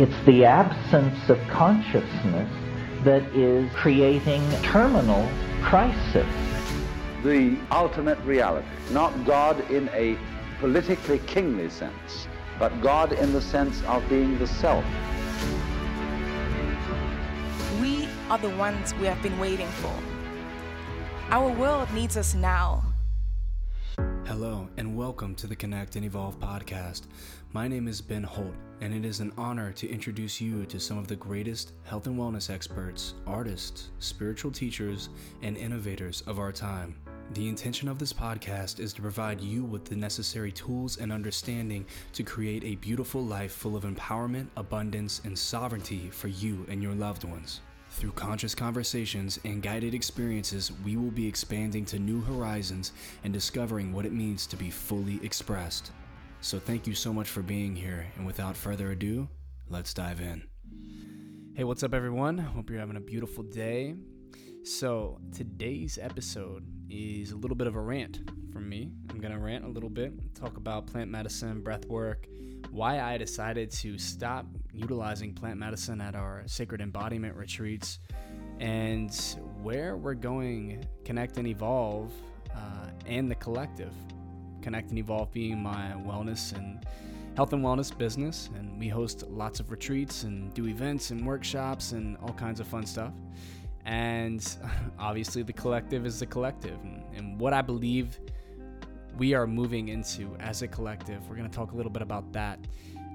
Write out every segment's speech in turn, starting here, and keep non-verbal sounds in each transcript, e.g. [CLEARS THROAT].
It's the absence of consciousness that is creating terminal crisis. The ultimate reality, not God in a politically kingly sense, but God in the sense of being the self. We are the ones we have been waiting for. Our world needs us now. Hello, and welcome to the Connect and Evolve podcast. My name is Ben Holt, and it is an honor to introduce you to some of the greatest health and wellness experts, artists, spiritual teachers, and innovators of our time. The intention of this podcast is to provide you with the necessary tools and understanding to create a beautiful life full of empowerment, abundance, and sovereignty for you and your loved ones. Through conscious conversations and guided experiences, we will be expanding to new horizons and discovering what it means to be fully expressed. So, thank you so much for being here, and without further ado, let's dive in. Hey, what's up, everyone? Hope you're having a beautiful day. So, today's episode is a little bit of a rant from me. I'm going to rant a little bit, talk about plant medicine, breath work, why I decided to stop utilizing plant medicine at our sacred embodiment retreats, and where we're going, connect and evolve, uh, and the collective. Connect and Evolve being my wellness and health and wellness business. And we host lots of retreats and do events and workshops and all kinds of fun stuff. And [LAUGHS] obviously, the collective is the collective. And, and what I believe we are moving into as a collective, we're going to talk a little bit about that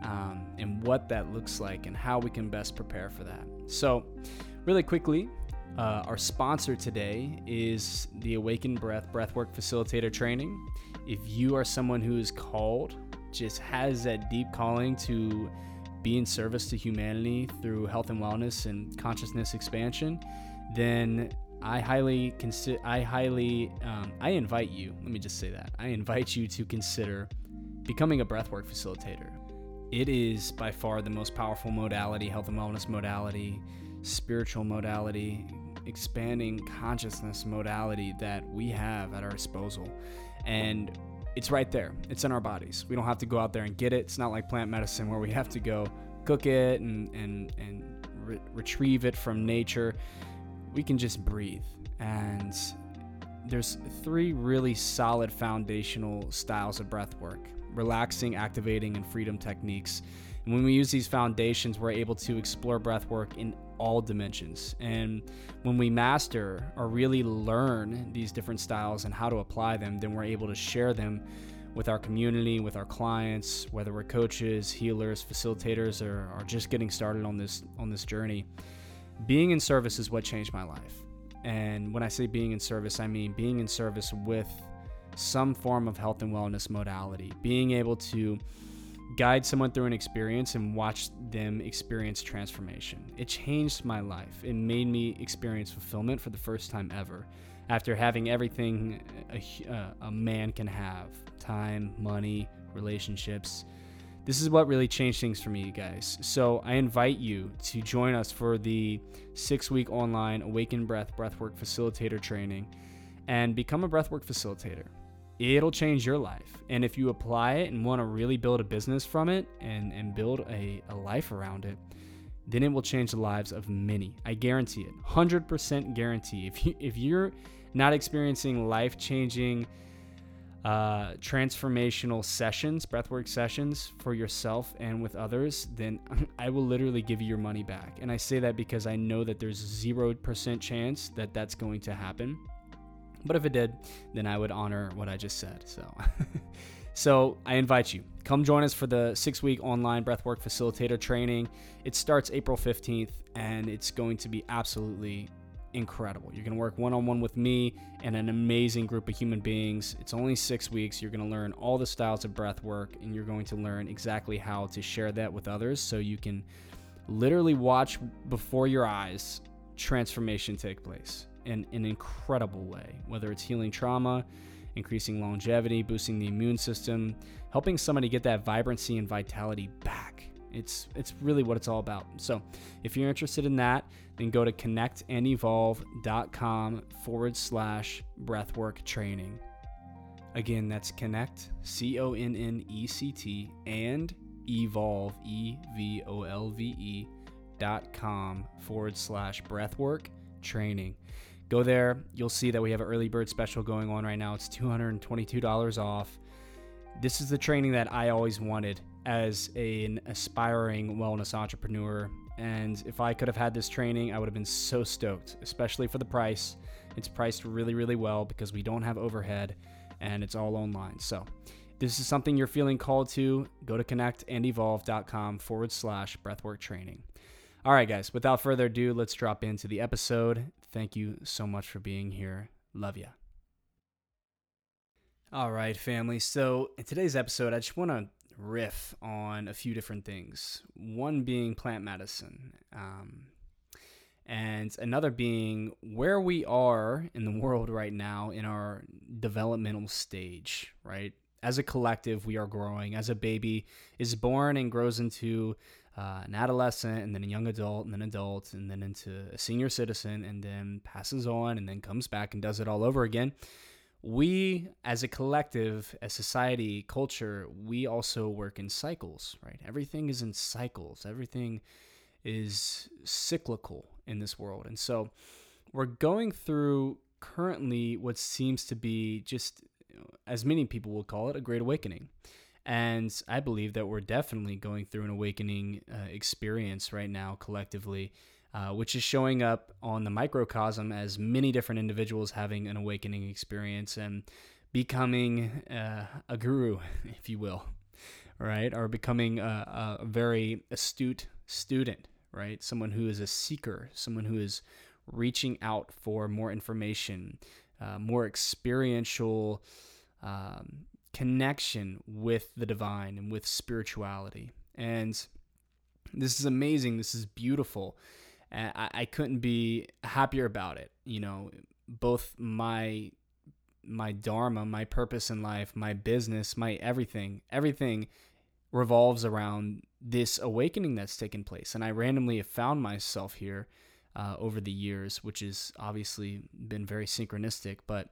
um, and what that looks like and how we can best prepare for that. So, really quickly, uh, our sponsor today is the Awakened Breath Breathwork Facilitator Training. If you are someone who is called, just has that deep calling to be in service to humanity through health and wellness and consciousness expansion, then I highly consider. I highly. Um, I invite you. Let me just say that. I invite you to consider becoming a breathwork facilitator. It is by far the most powerful modality, health and wellness modality, spiritual modality, expanding consciousness modality that we have at our disposal. And it's right there. It's in our bodies. We don't have to go out there and get it. It's not like plant medicine where we have to go cook it and and and re- retrieve it from nature. We can just breathe. And there's three really solid foundational styles of breath work relaxing, activating, and freedom techniques. And when we use these foundations, we're able to explore breath work in all dimensions. And when we master or really learn these different styles and how to apply them, then we're able to share them with our community, with our clients, whether we're coaches, healers, facilitators, or, or just getting started on this on this journey. Being in service is what changed my life. And when I say being in service, I mean being in service with some form of health and wellness modality, being able to guide someone through an experience and watch them experience transformation. It changed my life. It made me experience fulfillment for the first time ever after having everything a, uh, a, man can have time, money, relationships. This is what really changed things for me, you guys. So I invite you to join us for the six week online Awakened Breath Breathwork Facilitator training and become a breathwork facilitator it'll change your life. And if you apply it and want to really build a business from it and, and build a, a life around it, then it will change the lives of many. I guarantee it. 100% guarantee. If, you, if you're not experiencing life changing, uh, transformational sessions, breathwork sessions for yourself and with others, then [LAUGHS] I will literally give you your money back. And I say that because I know that there's 0% chance that that's going to happen. But if it did, then I would honor what I just said. So, [LAUGHS] so I invite you. Come join us for the six week online breathwork facilitator training. It starts April 15th and it's going to be absolutely incredible. You're going to work one on one with me and an amazing group of human beings. It's only six weeks. You're going to learn all the styles of breath work and you're going to learn exactly how to share that with others so you can literally watch before your eyes transformation take place in an incredible way, whether it's healing trauma, increasing longevity, boosting the immune system, helping somebody get that vibrancy and vitality back. It's it's really what it's all about. So if you're interested in that, then go to connectandevolve.com forward slash breathwork training. Again, that's connect, C O N N E C T, and evolve, E V O L V E dot com forward slash breathwork training. Go there, you'll see that we have an early bird special going on right now. It's $222 off. This is the training that I always wanted as an aspiring wellness entrepreneur. And if I could have had this training, I would have been so stoked, especially for the price. It's priced really, really well because we don't have overhead and it's all online. So, this is something you're feeling called to, go to connectandevolve.com forward slash breathwork training. All right, guys, without further ado, let's drop into the episode. Thank you so much for being here. Love ya. All right, family. So, in today's episode, I just want to riff on a few different things. One being plant medicine, um, and another being where we are in the world right now in our developmental stage, right? As a collective, we are growing. As a baby is born and grows into uh, an adolescent, and then a young adult, and then adult, and then into a senior citizen, and then passes on, and then comes back and does it all over again. We as a collective as society culture we also work in cycles right? Everything is in cycles. Everything is cyclical in this world. And so we're going through currently what seems to be just as many people will call it a great awakening and i believe that we're definitely going through an awakening uh, experience right now collectively uh, which is showing up on the microcosm as many different individuals having an awakening experience and becoming uh, a guru, [LAUGHS] if you will, right? Or becoming a, a very astute student, right? Someone who is a seeker, someone who is reaching out for more information, uh, more experiential um, connection with the divine and with spirituality. And this is amazing. This is beautiful. And I, I couldn't be happier about it. You know, both my my dharma, my purpose in life, my business, my everything, everything revolves around this awakening that's taken place. And I randomly have found myself here uh, over the years, which has obviously been very synchronistic. But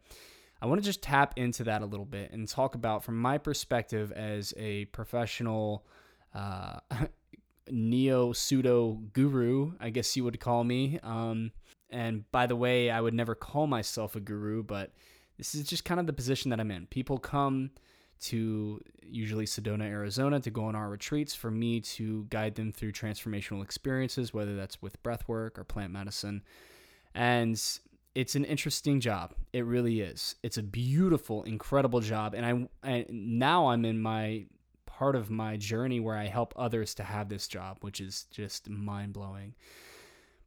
I want to just tap into that a little bit and talk about, from my perspective as a professional uh, [LAUGHS] neo pseudo guru, I guess you would call me. Um, and by the way, I would never call myself a guru, but this is just kind of the position that I'm in. People come to usually Sedona, Arizona to go on our retreats for me to guide them through transformational experiences, whether that's with breath work or plant medicine. And it's an interesting job. It really is. It's a beautiful, incredible job. And I, I now I'm in my part of my journey where I help others to have this job, which is just mind blowing.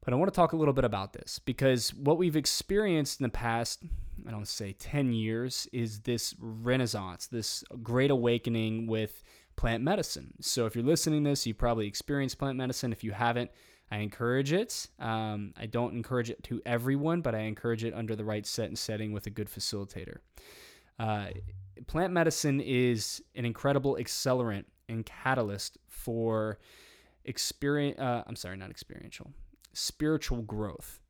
But I want to talk a little bit about this because what we've experienced in the past, I don't say 10 years, is this renaissance, this great awakening with plant medicine. So if you're listening to this, you probably experienced plant medicine. If you haven't, I encourage it. Um, I don't encourage it to everyone, but I encourage it under the right set and setting with a good facilitator. Uh, plant medicine is an incredible accelerant and catalyst for experience. Uh, I'm sorry, not experiential, spiritual growth.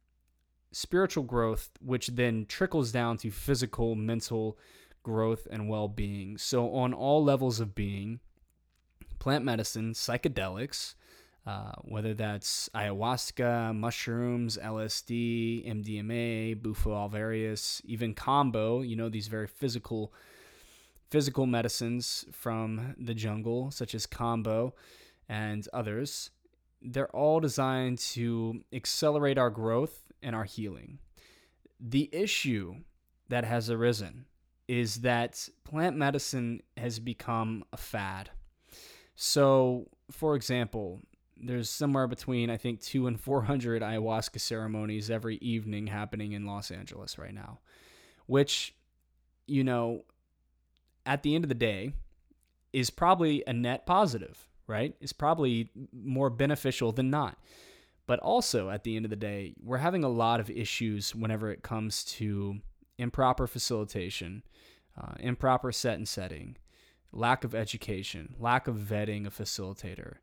Spiritual growth, which then trickles down to physical, mental growth, and well being. So, on all levels of being, plant medicine, psychedelics, uh, whether that's ayahuasca, mushrooms, LSD, MDMA, Bufo alvarius, even Kambo, you know, these very physical physical medicines from the jungle, such as Kambo and others, they're all designed to accelerate our growth and our healing. The issue that has arisen is that plant medicine has become a fad. So, for example, there's somewhere between I think 2 and 400 ayahuasca ceremonies every evening happening in Los Angeles right now, which you know, at the end of the day is probably a net positive, right? It's probably more beneficial than not. But also, at the end of the day, we're having a lot of issues whenever it comes to improper facilitation, uh, improper set and setting, lack of education, lack of vetting a facilitator.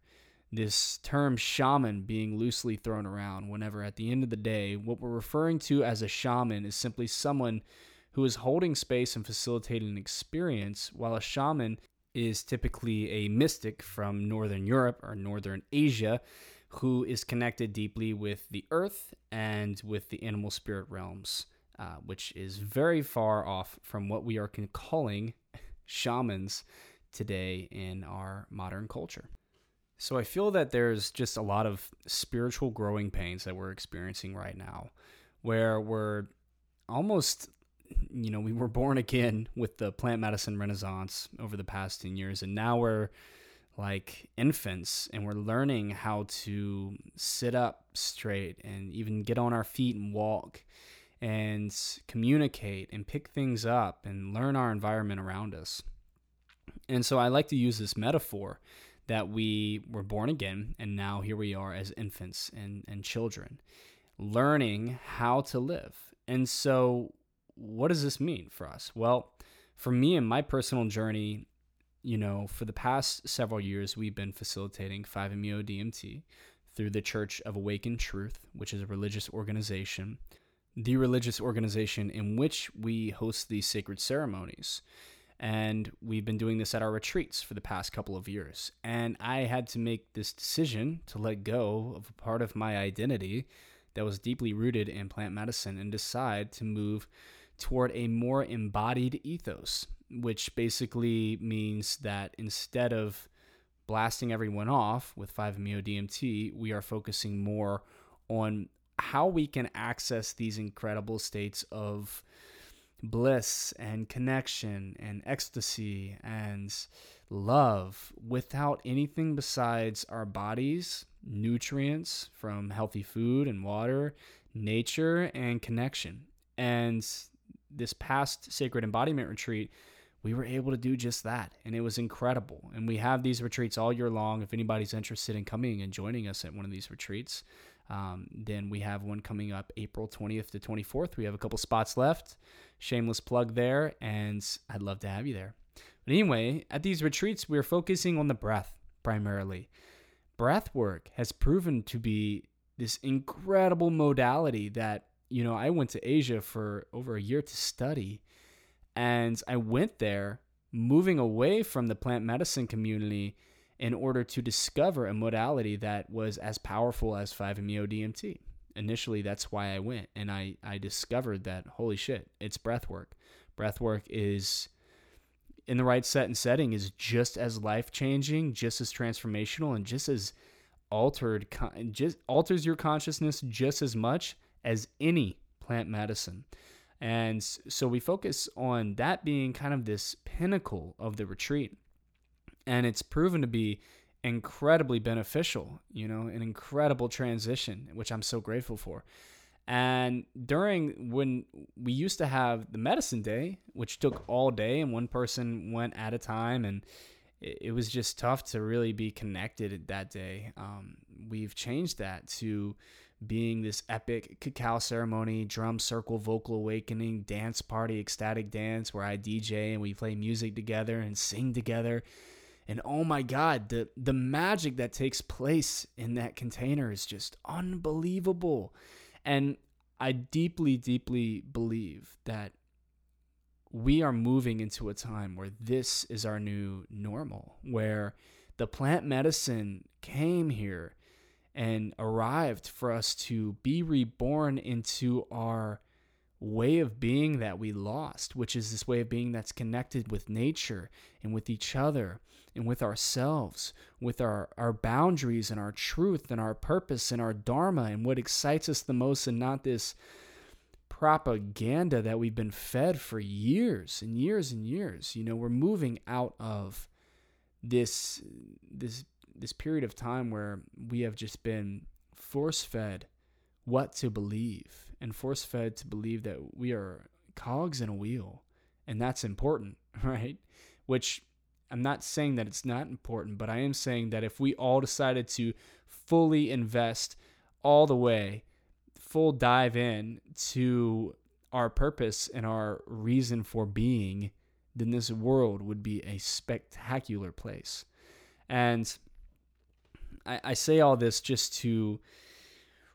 This term shaman being loosely thrown around whenever at the end of the day, what we're referring to as a shaman is simply someone who is holding space and facilitating an experience, while a shaman is typically a mystic from Northern Europe or Northern Asia who is connected deeply with the earth and with the animal spirit realms, uh, which is very far off from what we are calling [LAUGHS] shamans today in our modern culture. So I feel that there's just a lot of spiritual growing pains that we're experiencing right now, where we're almost, you know, we were born again with the plant medicine renaissance over the past 10 years, and now we're like infants and we're learning how to sit up straight and even get on our feet and walk and communicate and pick things up and learn our environment around us. And so I like to use this metaphor that we were born again and now here we are as infants and, and children, learning how to live. And so, what does this mean for us? Well, for me and my personal journey, you know, for the past several years, we've been facilitating 5MEO DMT through the Church of Awakened Truth, which is a religious organization, the religious organization in which we host these sacred ceremonies. And we've been doing this at our retreats for the past couple of years. And I had to make this decision to let go of a part of my identity that was deeply rooted in plant medicine and decide to move toward a more embodied ethos, which basically means that instead of blasting everyone off with 5-MeO DMT, we are focusing more on how we can access these incredible states of bliss and connection and ecstasy and love without anything besides our bodies, nutrients from healthy food and water, nature, and connection. And this past sacred embodiment retreat, we were able to do just that. And it was incredible. And we have these retreats all year long. If anybody's interested in coming and joining us at one of these retreats, um, then we have one coming up April 20th to 24th. We have a couple spots left. Shameless plug there. And I'd love to have you there. But anyway, at these retreats, we're focusing on the breath primarily. Breath work has proven to be this incredible modality that, you know, I went to Asia for over a year to study and I went there moving away from the plant medicine community in order to discover a modality that was as powerful as 5-MeO DMT. Initially, that's why I went, and I, I discovered that holy shit, it's breath work. Breath work is in the right set and setting is just as life changing, just as transformational, and just as altered, just alters your consciousness just as much as any plant medicine. And so we focus on that being kind of this pinnacle of the retreat. And it's proven to be incredibly beneficial, you know, an incredible transition, which I'm so grateful for. And during when we used to have the medicine day, which took all day and one person went at a time, and it, was just tough to really be connected that day. Um, we've changed that to being this epic cacao ceremony, drum circle, vocal awakening, dance party, ecstatic dance where I DJ and we play music together and sing together. And oh my God, the, the magic that takes place in that container is just unbelievable. And I deeply, deeply believe that we are moving into a time where this is our new normal, where the plant medicine came here and arrived for us to be reborn into our way of being that we lost, which is this way of being that's connected with nature and with each other and with ourselves, with our, our boundaries and our truth and our purpose and our dharma and what excites us the most, and not this propaganda that we've been fed for years and years and years. You know, we're moving out of this this this period of time where we have just been force fed what to believe and force fed to believe that we are cogs in a wheel and that's important [LAUGHS] right? Which i'm not saying that it's not important but i am saying that if we all decided to fully invest all the way full dive in to our purpose and our reason for being then this world would be a spectacular place. And I, I say all this just to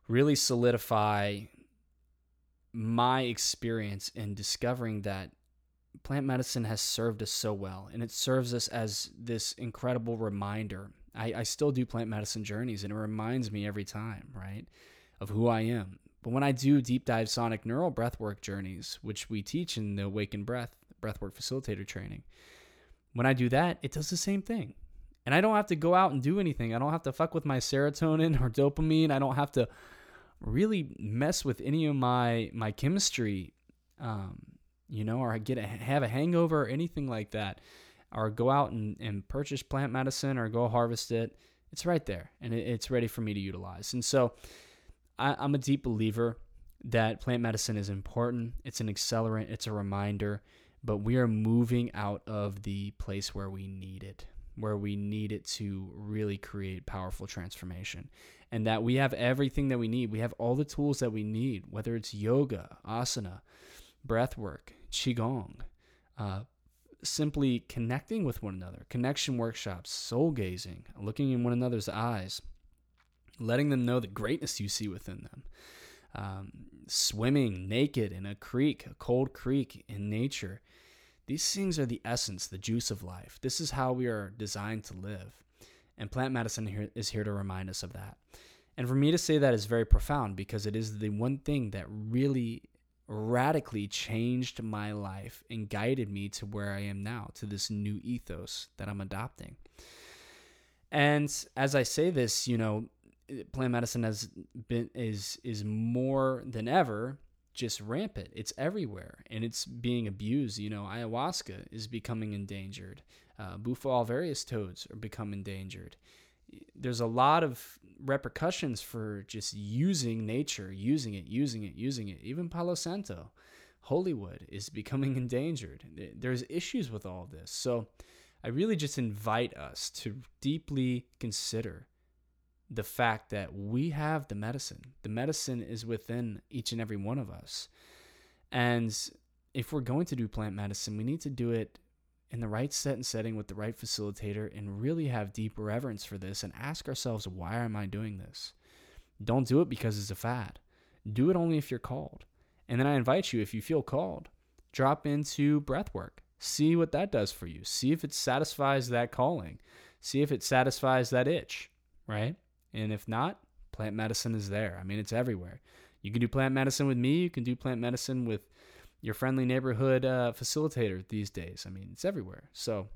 really solidify my experience in discovering that plant medicine has served us so well, and it serves us as this incredible reminder. I, I still do plant medicine journeys, and it reminds me every time, right, of who I am. But when I do deep dive sonic neural breathwork journeys, which we teach in the Awakened Breath breathwork facilitator training, when I do that, it does the same thing. And I don't have to go out and do anything. I don't have to fuck with my serotonin or dopamine. I don't have to really mess with any of my my chemistry, um, you know, or I get a, have a hangover or anything like that, or go out and, and purchase plant medicine or go harvest it. It's right there, and it, it's ready for me to utilize. And so, I, I'm a deep believer that plant medicine is important. It's an accelerant. It's a reminder, but we are moving out of the place where we need it where we need it to really create powerful transformation and that we have everything that we need. We have all the tools that we need, whether it's yoga, asana, breath work, qigong, uh, simply connecting with one another, connection workshops, soul gazing, looking in one another's eyes, letting them know the greatness you see within them. Um, swimming naked in a creek, a cold creek in nature. These things are the essence, the juice of life. This is how we are designed to live. And plant medicine here is here to remind us of that. And for me to say that is very profound because it is the one thing that really radically changed my life and guided me to where I am now, to this new ethos that I'm adopting. And as I say this, you know, plant medicine has been is is more than ever just rampant. It's everywhere and it's being abused. You know, ayahuasca is becoming endangered. Uh, Bufo toads are becoming endangered. There's a lot of repercussions for just using nature, using it, using it, using it. Even Palo Santo, holy wood is becoming [LAUGHS] endangered. There's issues with all this. So I really just invite us to deeply consider the fact that we have the medicine. The medicine is within each and every one of us. And if we're going to do plant medicine, we need to do it in the right set and setting with the right facilitator and really have deep reverence for this and ask ourselves, why am I doing this? Don't do it because it's a fad. Do it only if you're called. And then I invite you, if you feel called, drop into breath work. See what that does for you. See if it satisfies that calling. See if it satisfies that itch, right? And if not, plant medicine is there. I mean, it's everywhere. You can do plant medicine with me. You can do plant medicine with your friendly neighborhood uh, facilitator these days. I mean, it's everywhere. So,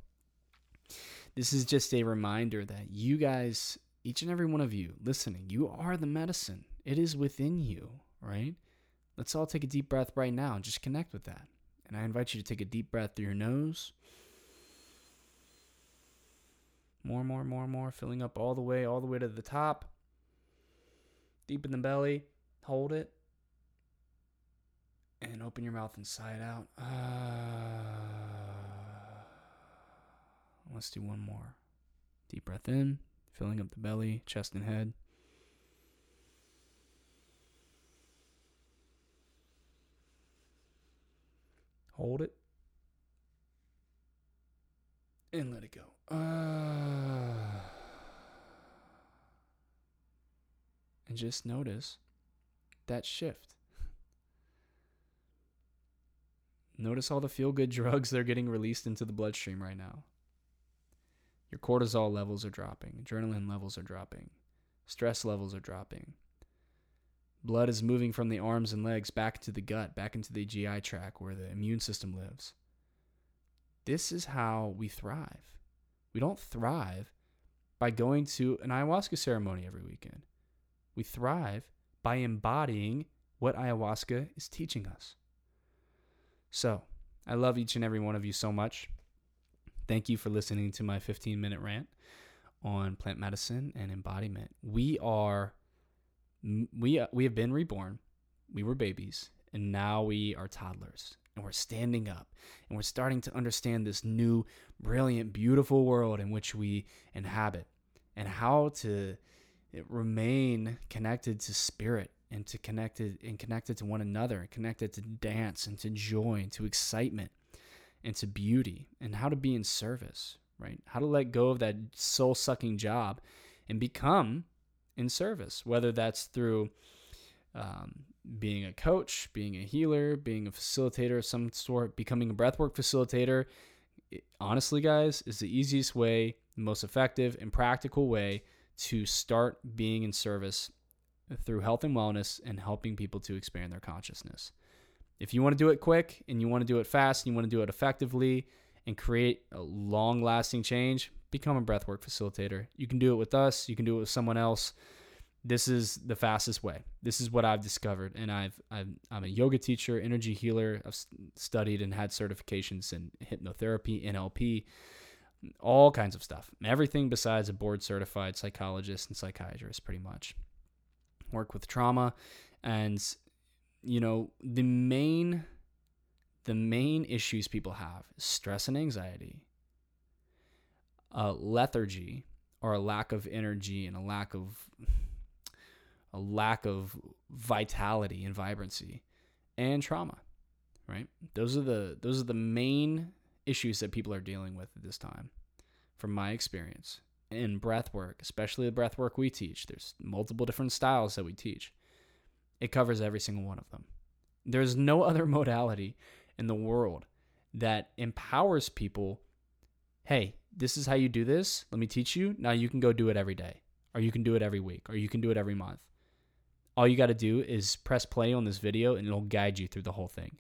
this is just a reminder that you guys, each and every one of you listening, you are the medicine. It is within you, right? Let's all take a deep breath right now and just connect with that. And I invite you to take a deep breath through your nose. More, more, more, more, filling up all the way, all the way to the top. Deep in the belly. Hold it and open your mouth inside out. Uh, let's do one more. Deep breath in, filling up the belly, chest, and head. Hold it. And let it go. Uh, and just notice that shift. Notice all the feel good [LAUGHS] drugs that are getting released into the bloodstream right now. Your cortisol levels are dropping, adrenaline levels are dropping, stress levels are dropping. Blood is moving from the arms and legs back to the gut, back into the GI tract where the immune system lives. This is how we thrive. We don't thrive by going to an ayahuasca ceremony every weekend. We thrive by embodying what ayahuasca is teaching us. So, I love each and every one of you so much. Thank you for listening to my 15 minute rant on plant medicine and embodiment. We are we uh, we have been reborn. We were babies and now we are toddlers and we're standing up and we're starting to understand this new brilliant beautiful world in which we inhabit and how to remain connected to spirit and to connected and connected to one another and connected to dance and to joy and to excitement and to beauty and how to be in service right? How to let go of that soul sucking job and become in service whether that's through um, being a coach, being a healer, being a facilitator of some sort, becoming a breathwork facilitator, it, honestly, guys, is the easiest way, the most effective and practical way to start being in service through health and wellness and helping people to expand their consciousness. If you want to do it quick and you want to do it fast and you want to do it effectively and create a long lasting change, become a breathwork facilitator. You can do it with us, you can do it with someone else. This is the fastest way. This is what I've discovered. And I've, i am a yoga teacher, energy healer. I've studied and had certifications in hypnotherapy, NLP, all kinds of stuff. Everything besides a board certified psychologist and psychiatrist, pretty much. Work with trauma. And, you know, the main the main issues people have stress and anxiety, a lethargy or a lack of energy and a lack of a lack of vitality and vibrancy and trauma right those are the those are the main issues that people are dealing with at this time from my experience in breath work especially the breath work we teach there's multiple different styles that we teach it covers every single one of them there's no [LAUGHS] other modality in the world that empowers people hey this is how you do this. Let me teach you. Now you can go do it every day, or you can do it every week, or you can do it every month. All you got to do is press play on this video and it'll guide you through the whole thing.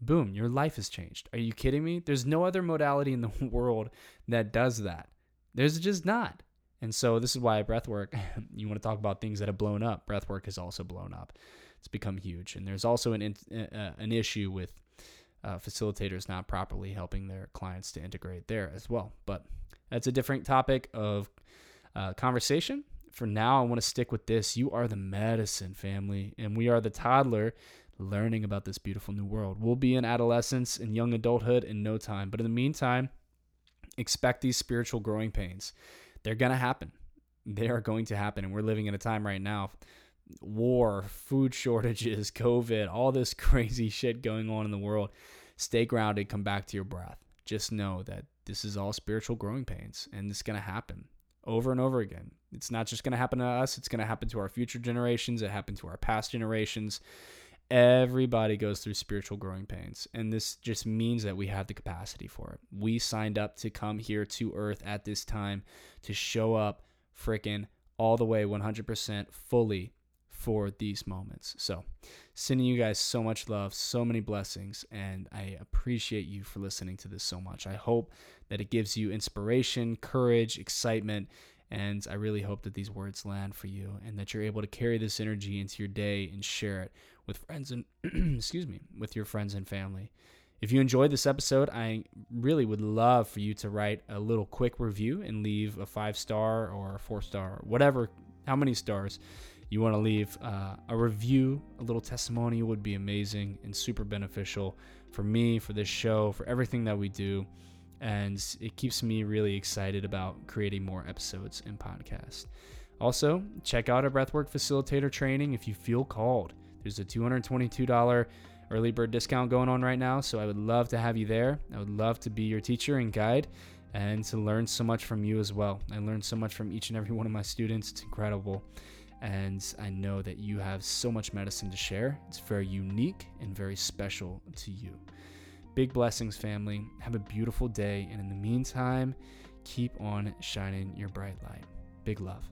Boom, your life has changed. Are you kidding me? There's no other modality in the [LAUGHS] world that does that. There's just not. And so this is why breathwork, [LAUGHS] you want to talk about things that have blown up. Breathwork has also blown up. It's become huge. And there's also an, uh, an issue with uh, facilitators not properly helping their clients to integrate there as well. But that's a different topic of uh, conversation. For now, I want to stick with this. You are the medicine family, and we are the toddler learning about this beautiful new world. We'll be in adolescence and young adulthood in no time. But in the meantime, expect these spiritual growing pains. They're going to happen. They are going to happen. And we're living in a time right now war, food shortages, [LAUGHS] COVID, all this [LAUGHS] crazy shit going on in the world. Stay grounded, come back to your breath. Just know that this is all spiritual growing pains and it's going to happen over and over again. It's not just going to happen to us, it's going to happen to our future generations, it happened to our past generations. Everybody goes through spiritual growing pains, and this just means that we have the capacity for it. We signed up to come here to Earth at this time to show up freaking all the way 100% fully for these moments. So, sending you guys so much love, so many blessings, and I appreciate you for listening to this so much. I hope that it gives you inspiration, courage, excitement, and I really hope that these words land for you and that you're able to carry this energy into your day and share it with friends and [CLEARS THROAT] excuse me, with your friends and family. If you enjoyed this episode, I really would love for you to write a little quick review and leave a five star or a four star, whatever, how many stars you want to leave uh, a review, a little testimony would be amazing and super beneficial for me, for this show, for everything that we do. And it keeps me really excited about creating more episodes and podcasts. Also, check out our breathwork facilitator training if you feel called. There's a $222 early bird discount going on right now, so I would love to have you there. I would love to be your teacher and guide and to learn so much from you as well. I learned so much from each and every one of my students. It's incredible. And I know that you have so much medicine to share. It's very unique and very special to you. Big blessings, family. Have a beautiful day. And in the meantime, keep on shining your bright light. Big love.